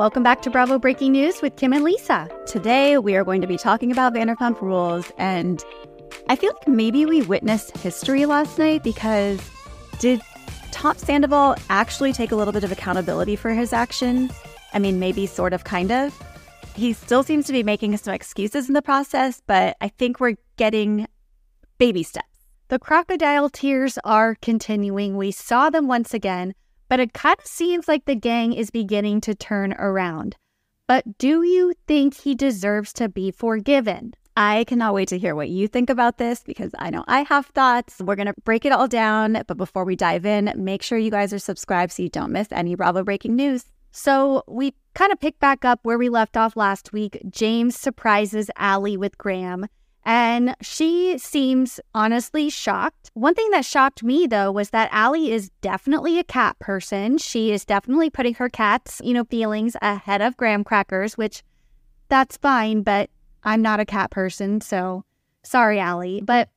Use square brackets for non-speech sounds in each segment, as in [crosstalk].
Welcome back to Bravo Breaking News with Kim and Lisa. Today, we are going to be talking about Vanderpump Rules, and I feel like maybe we witnessed history last night because did Tom Sandoval actually take a little bit of accountability for his actions? I mean, maybe sort of, kind of. He still seems to be making some excuses in the process, but I think we're getting baby steps. The crocodile tears are continuing. We saw them once again but it kind of seems like the gang is beginning to turn around. But do you think he deserves to be forgiven? I cannot wait to hear what you think about this because I know I have thoughts. We're going to break it all down. But before we dive in, make sure you guys are subscribed so you don't miss any Bravo breaking news. So we kind of pick back up where we left off last week. James surprises Ally with Graham and she seems honestly shocked. One thing that shocked me though was that Ally is definitely a cat person. She is definitely putting her cat's, you know, feelings ahead of graham crackers, which that's fine, but I'm not a cat person, so sorry, Ally. But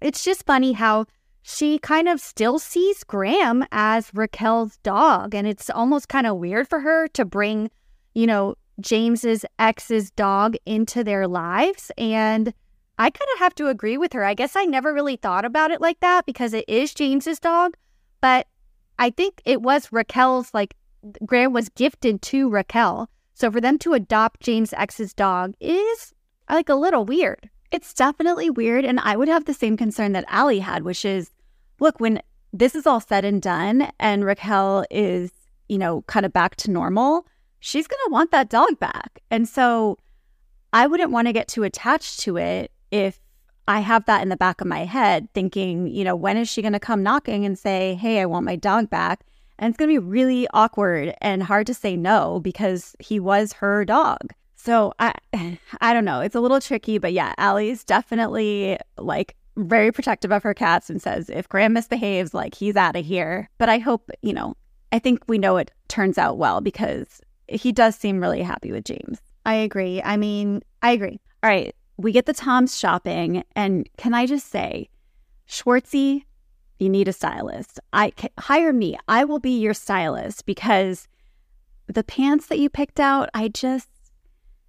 it's just funny how she kind of still sees Graham as Raquel's dog. And it's almost kind of weird for her to bring, you know, James's ex's dog into their lives. And I kind of have to agree with her. I guess I never really thought about it like that because it is James's dog, but I think it was Raquel's like Graham was gifted to Raquel. So for them to adopt James X's dog is like a little weird. It's definitely weird and I would have the same concern that Ally had, which is look, when this is all said and done and Raquel is, you know, kind of back to normal, she's going to want that dog back. And so I wouldn't want to get too attached to it if I have that in the back of my head, thinking, you know, when is she going to come knocking and say, hey, I want my dog back? And it's going to be really awkward and hard to say no because he was her dog. So I, [sighs] I don't know. It's a little tricky, but yeah, Ally's definitely like very protective of her cats and says if Graham misbehaves, like he's out of here. But I hope, you know, I think we know it turns out well because he does seem really happy with James. I agree. I mean, I agree. All right we get the Toms shopping, and can I just say, Schwartzy, you need a stylist. I hire me. I will be your stylist because the pants that you picked out, I just,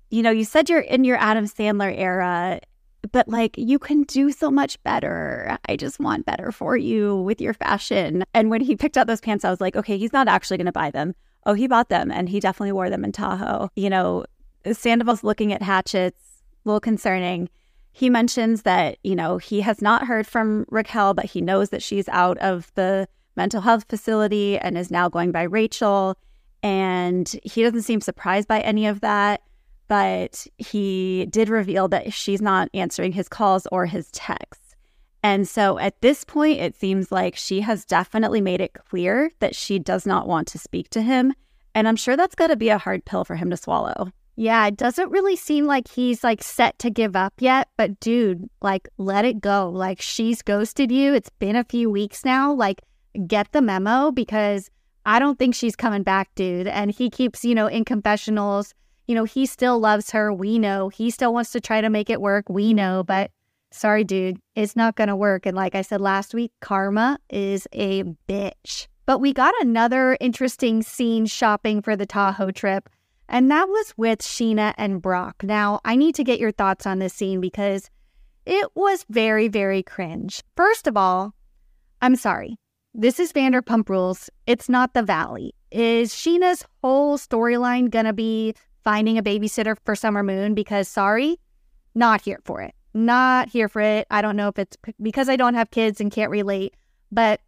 you know, you said you're in your Adam Sandler era, but like you can do so much better. I just want better for you with your fashion. And when he picked out those pants, I was like, okay, he's not actually going to buy them. Oh, he bought them and he definitely wore them in Tahoe. You know, Sandoval's looking at hatchets little concerning. He mentions that, you know, he has not heard from Raquel, but he knows that she's out of the mental health facility and is now going by Rachel. And he doesn't seem surprised by any of that, but he did reveal that she's not answering his calls or his texts. And so at this point, it seems like she has definitely made it clear that she does not want to speak to him. And I'm sure that's got to be a hard pill for him to swallow. Yeah, it doesn't really seem like he's like set to give up yet, but dude, like let it go. Like she's ghosted you. It's been a few weeks now. Like get the memo because I don't think she's coming back, dude. And he keeps, you know, in confessionals, you know, he still loves her. We know. He still wants to try to make it work. We know, but sorry, dude, it's not going to work. And like I said last week, karma is a bitch. But we got another interesting scene shopping for the Tahoe trip. And that was with Scheana and Brock. Now, I need to get your thoughts on this scene because it was very, very cringe. First of all, I'm sorry. This is Vanderpump Rules. It's not the Valley. Is Scheana's whole storyline going to be finding a babysitter for Summer Moon? Because, sorry, not here for it. Not here for it. I don't know if it's because I don't have kids and can't relate, but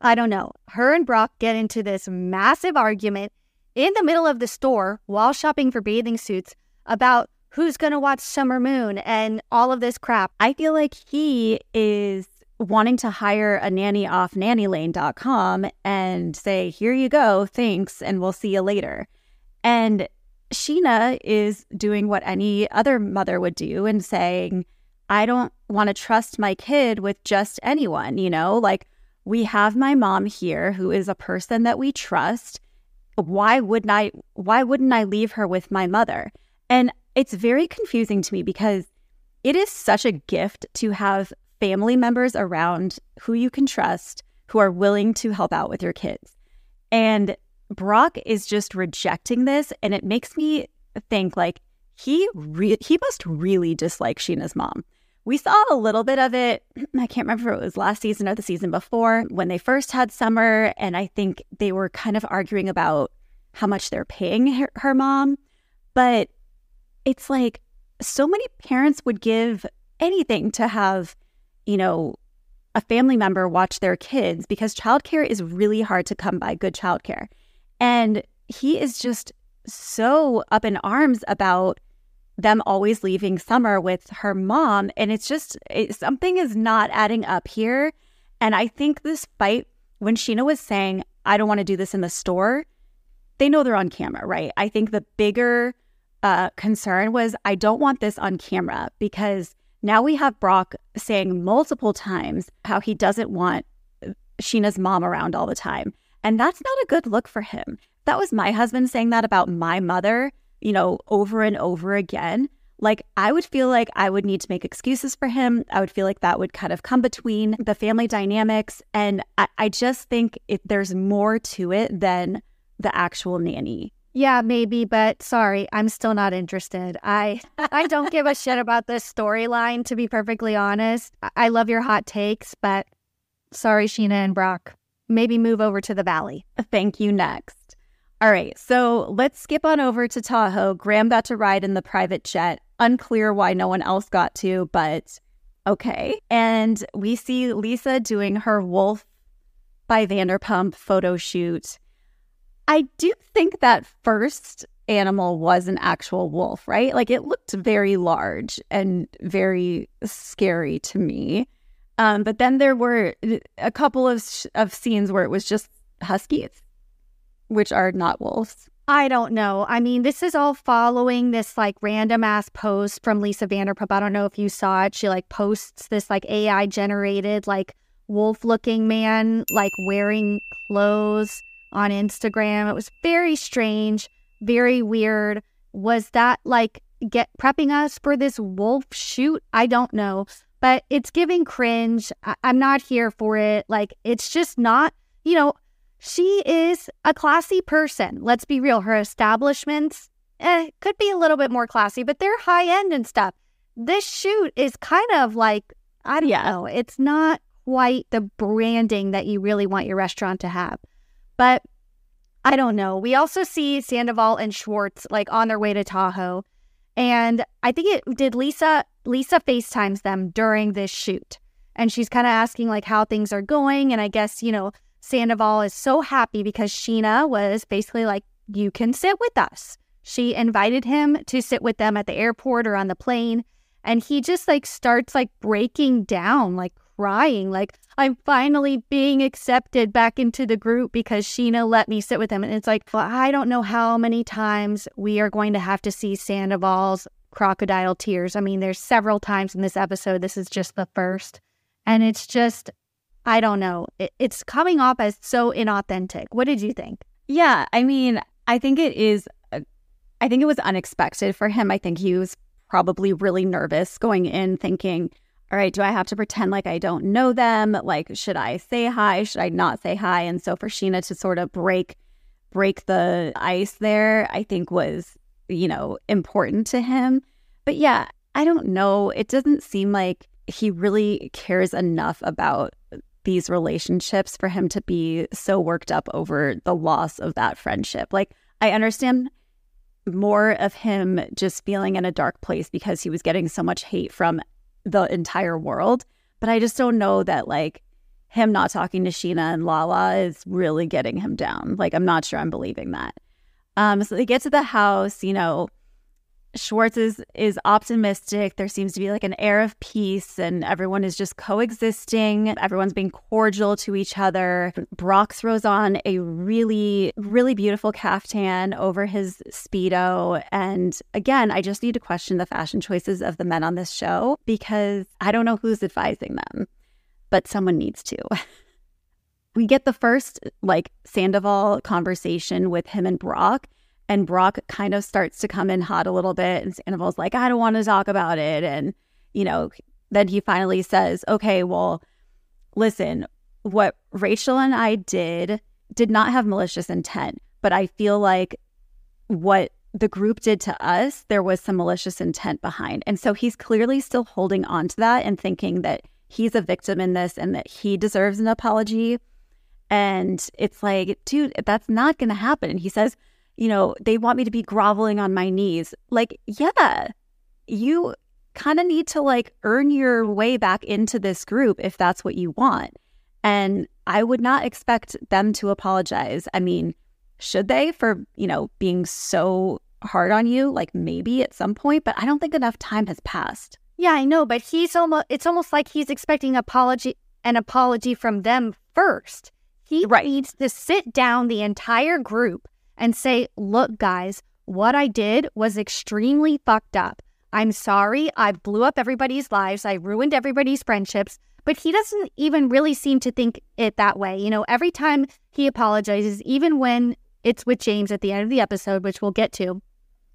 I don't know. Her and Brock get into this massive argument in the middle of the store while shopping for bathing suits about who's going to watch Summer Moon and all of this crap. I feel like he is wanting to hire a nanny off nannylane.com and say, here you go, thanks, and we'll see you later. And Scheana is doing what any other mother would do and saying, I don't want to trust my kid with just anyone, you know, like we have my mom here who is a person that we trust why wouldn't I why wouldn't I leave her with my mother? And it's very confusing to me because it is such a gift to have family members around who you can trust who are willing to help out with your kids. And Brock is just rejecting this. And it makes me think like he re- he must really dislike Scheana's mom. We saw a little bit of it. [clears throat] I can't remember if it was last season or the season before when they first had Summer. And I think they were kind of arguing about how much they're paying her, her mom. But it's like so many parents would give anything to have, you know, a family member watch their kids because childcare is really hard to come by good childcare. And he is just so up in arms about them always leaving Summer with her mom. And it's just it, something is not adding up here. And I think this fight, when Scheana was saying, I don't want to do this in the store, they know they're on camera, right? I think the bigger uh, concern was, I don't want this on camera because now we have Brock saying multiple times how he doesn't want Scheana's mom around all the time. And that's not a good look for him. That was my husband saying that about my mother you know, over and over again, like I would feel like I would need to make excuses for him. I would feel like that would kind of come between the family dynamics. And I, I just think if there's more to it than the actual nanny. Yeah, maybe, but sorry, I'm still not interested. I I don't give a shit about this storyline to be perfectly honest. I love your hot takes, but sorry Scheana and Brock. Maybe move over to the valley. Thank you next. All right, so let's skip on over to Tahoe. Graham got to ride in the private jet. Unclear why no one else got to, but okay. And we see Lisa doing her Wolf by Vanderpump photo shoot. I do think that first animal was an actual wolf, right? Like it looked very large and very scary to me. Um, but then there were a couple of of scenes where it was just huskies which are not wolves? I don't know. I mean, this is all following this like random ass post from Lisa Vanderpump. I don't know if you saw it. She like posts this like AI generated like wolf looking man like wearing clothes on Instagram. It was very strange, very weird. Was that like get prepping us for this wolf shoot? I don't know, but it's giving cringe. I- I'm not here for it. Like, it's just not, you know, she is a classy person. Let's be real. Her establishments eh, could be a little bit more classy, but they're high end and stuff. This shoot is kind of like, I don't yeah. know, it's not quite the branding that you really want your restaurant to have. But I don't know. We also see Sandoval and Schwartz like on their way to Tahoe. And I think it did Lisa Lisa FaceTimes them during this shoot. And she's kind of asking like how things are going. And I guess, you know, Sandoval is so happy because Scheana was basically like, You can sit with us. She invited him to sit with them at the airport or on the plane. And he just like starts like breaking down, like crying, like, I'm finally being accepted back into the group because Scheana let me sit with him. And it's like, well, I don't know how many times we are going to have to see Sandoval's crocodile tears. I mean, there's several times in this episode. This is just the first. And it's just, I don't know. It, it's coming off as so inauthentic. What did you think? Yeah, I mean, I think it is. Uh, I think it was unexpected for him. I think he was probably really nervous going in, thinking, all right, do I have to pretend like I don't know them? Like, should I say hi? Should I not say hi? And so for Scheana to sort of break break the ice there, I think was, you know, important to him. But yeah, I don't know. It doesn't seem like he really cares enough about these relationships for him to be so worked up over the loss of that friendship. Like, I understand more of him just feeling in a dark place because he was getting so much hate from the entire world. But I just don't know that, like, him not talking to Scheana and Lala is really getting him down. Like, I'm not sure I'm believing that. Um, so they get to the house, you know, Schwartz is is optimistic. There seems to be like an air of peace and everyone is just coexisting. Everyone's being cordial to each other. Brock throws on a really really beautiful caftan over his speedo and again, I just need to question the fashion choices of the men on this show because I don't know who's advising them, but someone needs to. [laughs] we get the first like Sandoval conversation with him and Brock and Brock kind of starts to come in hot a little bit. And Sandoval's like, I don't want to talk about it. And, you know, then he finally says, okay, well, listen, what Rachel and I did did not have malicious intent. but I feel like what the group did to us, there was some malicious intent behind. And so he's clearly still holding on to that and thinking that he's a victim in this and that he deserves an apology. And it's like, dude, that's not going to happen. And he says, you know, they want me to be groveling on my knees. Like, yeah, you kind of need to like earn your way back into this group if that's what you want. And I would not expect them to apologize. I mean, should they for, you know, being so hard on you? Like maybe at some point, but I don't think enough time has passed. Yeah, I know, but he's almost it's almost like he's expecting apology an apology from them first. He right. needs to sit down the entire group and say, "Look, guys, what I did was extremely fucked up. I'm sorry. I blew up everybody's lives. I ruined everybody's friendships." But he doesn't even really seem to think it that way. You know, every time he apologizes, even when it's with James at the end of the episode, which we'll get to,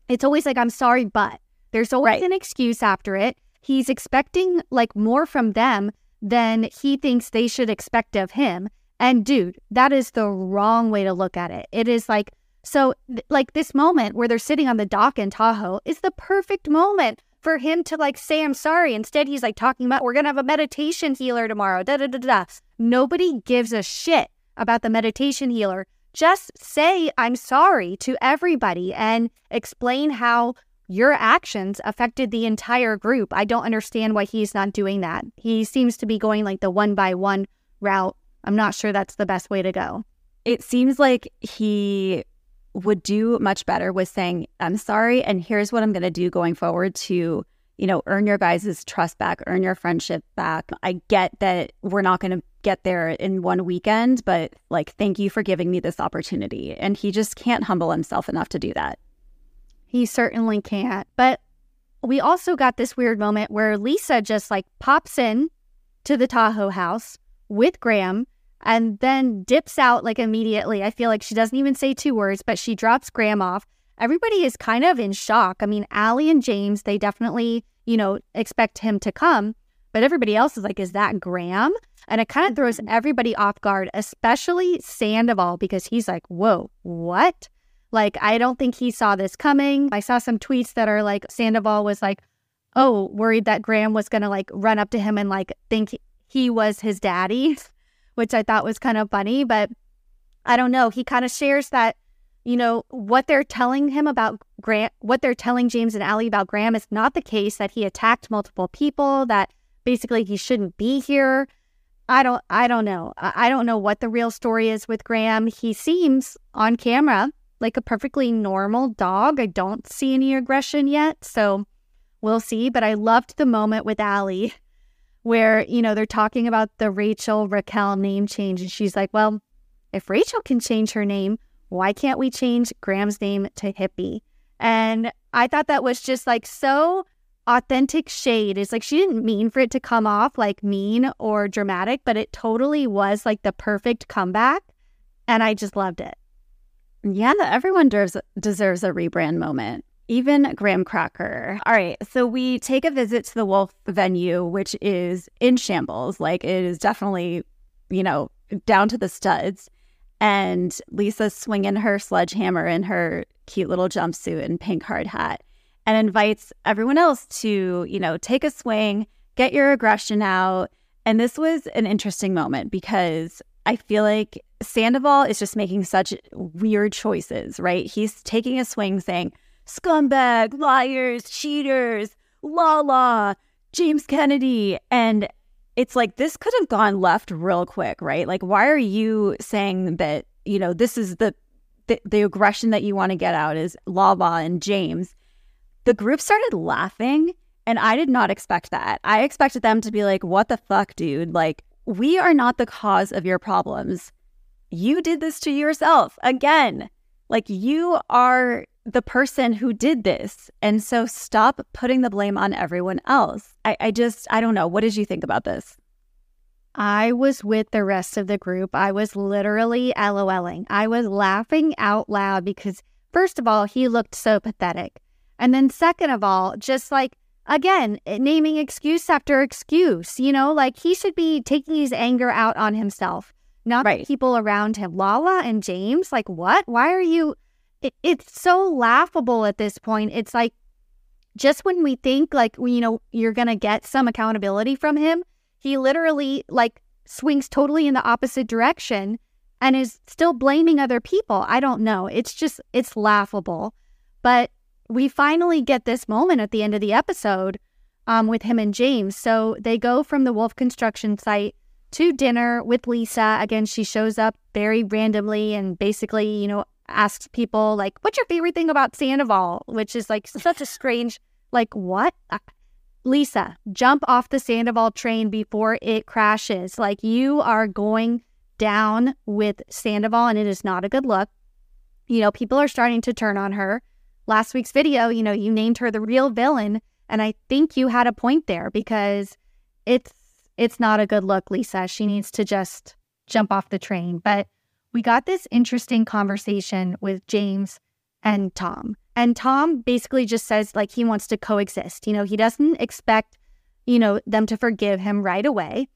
it's always like, I'm sorry, but there's always right. an excuse after it. He's expecting like more from them than he thinks they should expect of him. And dude, that is the wrong way to look at it. It is like, so like this moment where they're sitting on the dock in Tahoe is the perfect moment for him to like say I'm sorry. Instead, he's like talking about we're gonna have a meditation healer tomorrow. Da da da da. Nobody gives a shit about the meditation healer. Just say I'm sorry to everybody and explain how your actions affected the entire group. I don't understand why he's not doing that. He seems to be going like the one by one route. I'm not sure that's the best way to go. It seems like he would do much better with saying, I'm sorry, and here's what I'm going to do going forward to, you know, earn your guys' trust back, earn your friendship back. I get that we're not going to get there in one weekend, but like, thank you for giving me this opportunity. And he just can't humble himself enough to do that. He certainly can't. But we also got this weird moment where Lisa just like pops in to the Tahoe house with Graham and then dips out like immediately. I feel like she doesn't even say two words, but she drops Graham off. Everybody is kind of in shock. I mean, Ally and James, they definitely, you know, expect him to come, but everybody else is like, is that Graham? And it kind of throws mm-hmm. everybody off guard, especially Sandoval, because he's like, whoa, what? Like, I don't think he saw this coming. I saw some tweets that are like, Sandoval was like, oh, worried that Graham was going to like run up to him and like think he was his daddy. [laughs] which I thought was kind of funny. But I don't know. He kind of shares that, you know, what they're telling him about Grant, what they're telling James and Ally about Graham is not the case, that he attacked multiple people, that basically he shouldn't be here. I don't I don't know. I don't know what the real story is with Graham. He seems on camera like a perfectly normal dog. I don't see any aggression yet, so we'll see. But I loved the moment with Ally where, you know, they're talking about the Rachel Raquel name change. And she's like, well, if Rachel can change her name, why can't we change Graham's name to Hippie? And I thought that was just like so authentic shade. It's like she didn't mean for it to come off like mean or dramatic, but it totally was like the perfect comeback. And I just loved it. Yeah, everyone deserves, deserves a rebrand moment even graham cracker. All right. So we take a visit to the Wolf venue, which is in shambles. Like it is definitely, you know, down to the studs. And Lisa's swinging her sledgehammer in her cute little jumpsuit and pink hard hat and invites everyone else to, you know, take a swing, get your aggression out. And this was an interesting moment because I feel like Sandoval is just making such weird choices, right? He's taking a swing saying, scumbag, liars, cheaters, Lala, James Kennedy. And it's like this could have gone left real quick, right? Like, why are you saying that, you know, this is the the, the aggression that you want to get out is Lala and James. The group started laughing, and I did not expect that. I expected them to be like, what the fuck, dude? Like, we are not the cause of your problems. You did this to yourself again. Like, you are the person who did this. And so stop putting the blame on everyone else. I, I just, I don't know. What did you think about this? I was with the rest of the group. I was literally LOLing. I was laughing out loud because, first of all, he looked so pathetic. And then, second of all, just like, again, eh, naming excuse after excuse, you know, like he should be taking his anger out on himself, not Right. the people around him. Lala and James, like, what? Why are you? It, it's so laughable at this point. It's like just when we think like you know you're gonna get some accountability from him, he literally like swings totally in the opposite direction and is still blaming other people. I don't know. It's just it's laughable. But we finally get this moment at the end of the episode um, with him and James. So they go from the Wolf construction site to dinner with Lisa. Again, she shows up very randomly and basically, you know, asks people like, "What's your favorite thing about Sandoval?" Which is like such a strange, like, what? Uh, Lisa, jump off the Sandoval train before it crashes. Like you are going down with Sandoval, and it is not a good look. You know, people are starting to turn on her. Last week's video, you know, you named her the real villain, and I think you had a point there because it's it's not a good look, Lisa. She needs to just jump off the train. But we got this interesting conversation with James and Tom. And Tom basically just says like he wants to coexist. You know, he doesn't expect, you know, them to forgive him right away.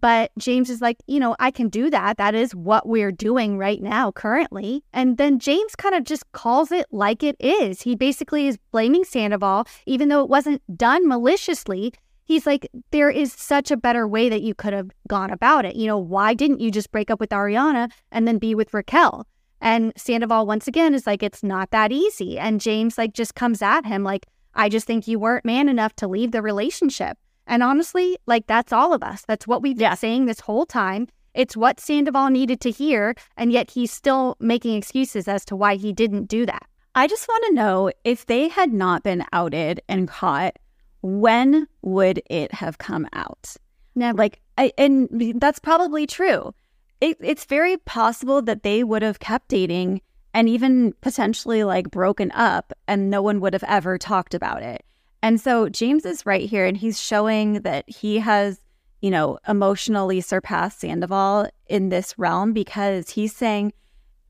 But James is like, you know, I can do that. That is what we're doing right now, currently. And then James kind of just calls it like it is. He basically is blaming Sandoval, even though it wasn't done maliciously. He's like, there is such a better way that you could have gone about it. You know, why didn't you just break up with Ariana and then be with Raquel? And Sandoval, once again, is like, it's not that easy. And James, like, just comes at him, like, I just think you weren't man enough to leave the relationship. And honestly, like, that's all of us. That's what we've Yeah. been saying this whole time. It's what Sandoval needed to hear. And yet he's still making excuses as to why he didn't do that. I just want to know if they had not been outed and caught, when would it have come out? Never. Like, I, and that's probably true. It, it's very possible that they would have kept dating and even potentially like broken up, and no one would have ever talked about it. And so James is right here, and he's showing that he has, you know, emotionally surpassed Sandoval in this realm because he's saying,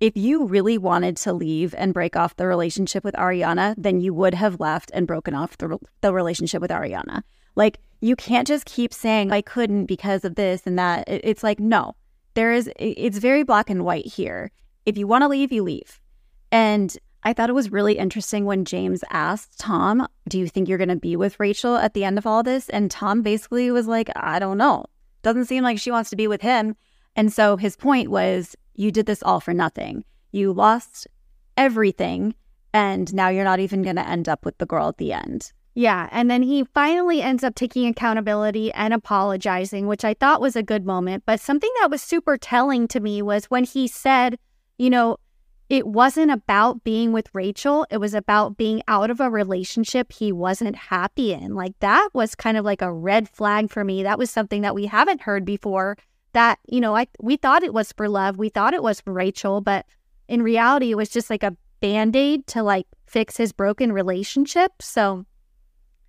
if you really wanted to leave and break off the relationship with Ariana, then you would have left and broken off the, the relationship with Ariana. Like, you can't just keep saying, I couldn't because of this and that. It- It's like, no, there is, it- it's very black and white here. If you want to leave, you leave. And I thought it was really interesting when James asked Tom, Do you think you're going to be with Rachel at the end of all this? And Tom basically was like, I don't know. Doesn't seem like she wants to be with him. And so his point was, You did this all for nothing. You lost everything. And now you're not even going to end up with the girl at the end. Yeah. And then he finally ends up taking accountability and apologizing, which I thought was a good moment. But something that was super telling to me was when he said, you know, it wasn't about being with Rachel. It was about being out of a relationship he wasn't happy in. Like that was kind of like a red flag for me. That was something that we haven't heard before. That, you know, I we thought it was for love. We thought it was for Rachel, but in reality it was just like a band-aid to like fix his broken relationship. So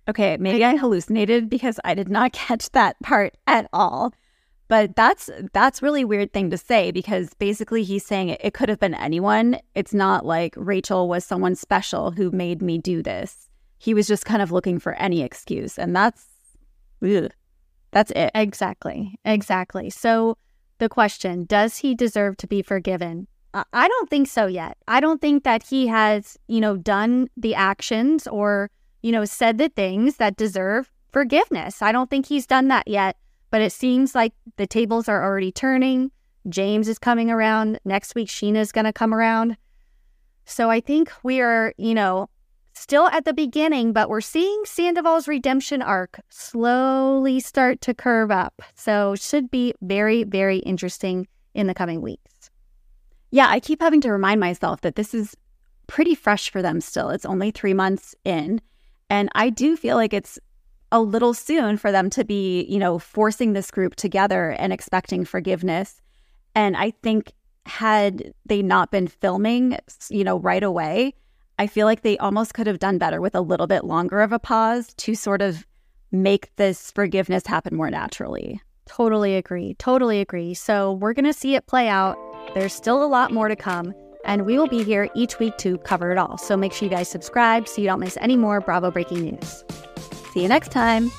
Okay, maybe I hallucinated because I did not [laughs] catch that part at all. But that's that's really weird thing to say because basically he's saying it, it could have been anyone. It's not like Rachel was someone special who made me do this. He was just kind of looking for any excuse, and that's ugh, that's it. Exactly. Exactly. So the question, does he deserve to be forgiven? I- don't think so yet. I don't think that he has, you know, done the actions or, you know, said the things that deserve forgiveness. I don't think he's done that yet, but it seems like the tables are already turning. James is coming around. Next week, Scheana's going to come around. So I think we are, you know, still at the beginning, but we're seeing Sandoval's redemption arc slowly start to curve up. So should be very, very interesting in the coming weeks. Yeah, I keep having to remind myself that this is pretty fresh for them still. It's only three months in. And I do feel like it's a little soon for them to be, you know, forcing this group together and expecting forgiveness. And I think had they not been filming, you know, right away, I feel like they almost could have done better with a little bit longer of a pause to sort of make this forgiveness happen more naturally. Totally agree. Totally agree. So we're going to see it play out. There's still a lot more to come, and we will be here each week to cover it all. So make sure you guys subscribe so you don't miss any more Bravo breaking news. See you next time.